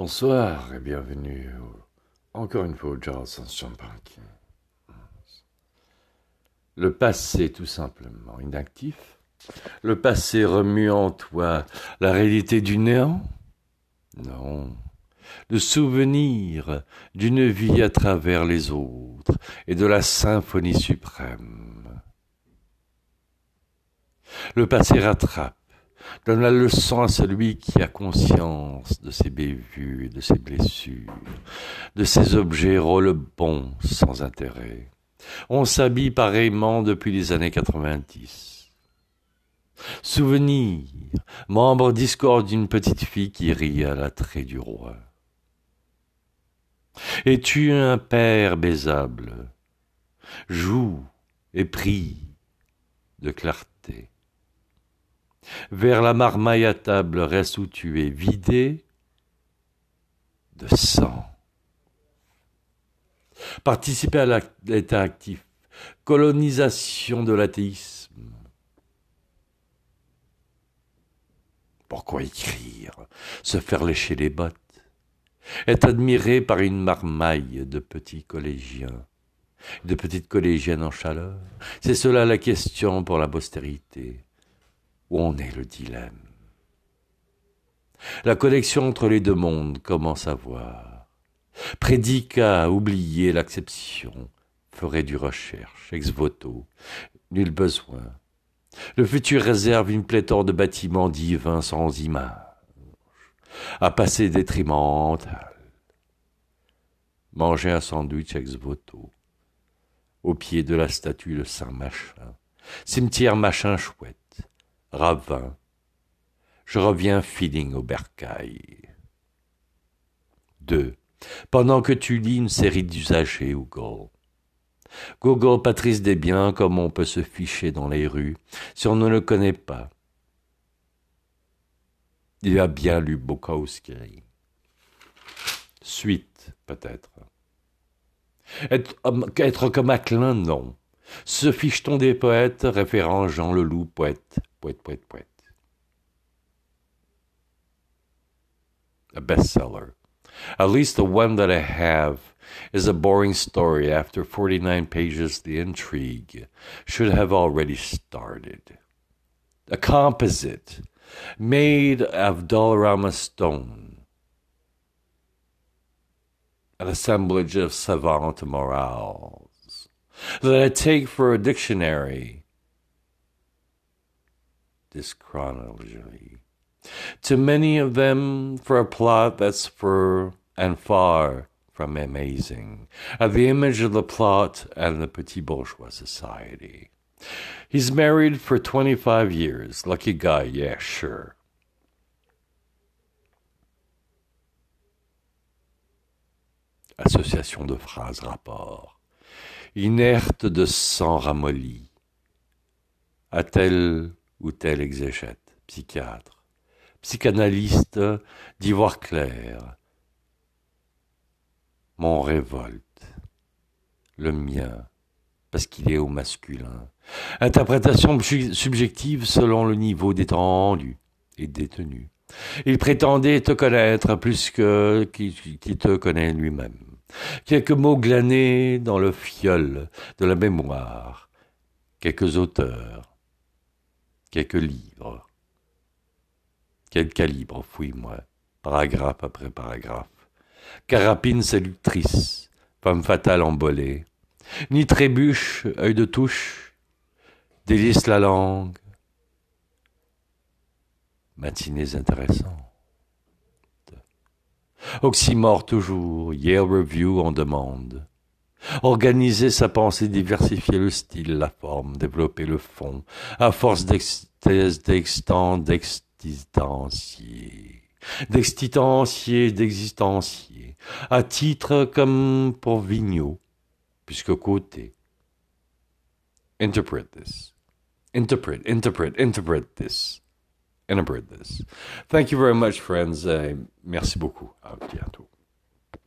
Bonsoir et bienvenue encore une fois au Jazz Champagne. Le passé tout simplement inactif. Le passé remue en toi la réalité du néant? Non. Le souvenir d'une vie à travers les autres et de la symphonie suprême. Le passé rattrape donne la leçon à celui qui a conscience de ses bévues et de ses blessures, de ses objets bons sans intérêt. On s'habille pareillement depuis les années 90. Souvenir, membre discorde d'une petite fille qui rit à l'attrait du roi. Es-tu un père baisable? Joue et prie de clarté vers la marmaille à table reste où tu de sang. Participer à l'état actif, colonisation de l'athéisme. Pourquoi écrire, se faire lécher les bottes, être admiré par une marmaille de petits collégiens, de petites collégiennes en chaleur. C'est cela la question pour la postérité où en est le dilemme? La connexion entre les deux mondes commence à voir. Prédicat, oublier l'acception, ferait du recherche, ex voto, nul besoin. Le futur réserve une pléthore de bâtiments divins sans image, à passer détrimental. Manger un sandwich ex voto, au pied de la statue de Saint Machin, cimetière Machin chouette, ravin. Je reviens feeling au bercail. 2. Pendant que tu lis une série d'usagers Google. Google Patrice Desbiens comme on peut se ficher dans les rues si on ne le connaît pas. Il a bien lu Bukowski. Suite, peut-être. Être, être comme Aclin, non. Fiche-t-on des poètes, Jean poète, poète, poète, poète. A bestseller. At least the one that I have is a boring story. After 49 pages, the intrigue should have already started. A composite made of Dollarama stone. An assemblage of savant morale that I take for a dictionary. This chronology. To many of them, for a plot that's for and far from amazing, at the image of the plot and the petit bourgeois society. He's married for 25 years. Lucky guy, yeah, sure. Association de phrases rapport. Inerte de sang ramolli, à tel ou tel exégète, psychiatre, psychanalyste d'ivoire clair. Mon révolte, le mien, parce qu'il est au masculin. Interprétation subjective selon le niveau détendu et détenu. Il prétendait te connaître plus que te connaît lui-même. Quelques mots glanés dans le fiole de la mémoire, quelques auteurs, quelques livres. Quel calibre, fouille-moi, paragraphe après paragraphe. Carapine séductrice, femme fatale embolée. Ni trébuche, œil de touche, délice la langue. Matinées intéressantes. Oxymore toujours, Yale Review en demande. Organiser sa pensée, diversifier le style, la forme, développer le fond, à force d'extendre, d'extitancier, d'extitancier, d'existencier, à titre comme pour Vigneault, puisque côté. Interpret this. Interpret, interpret, interpret this. And this. Thank you very much, friends. Uh, merci beaucoup. À bientôt.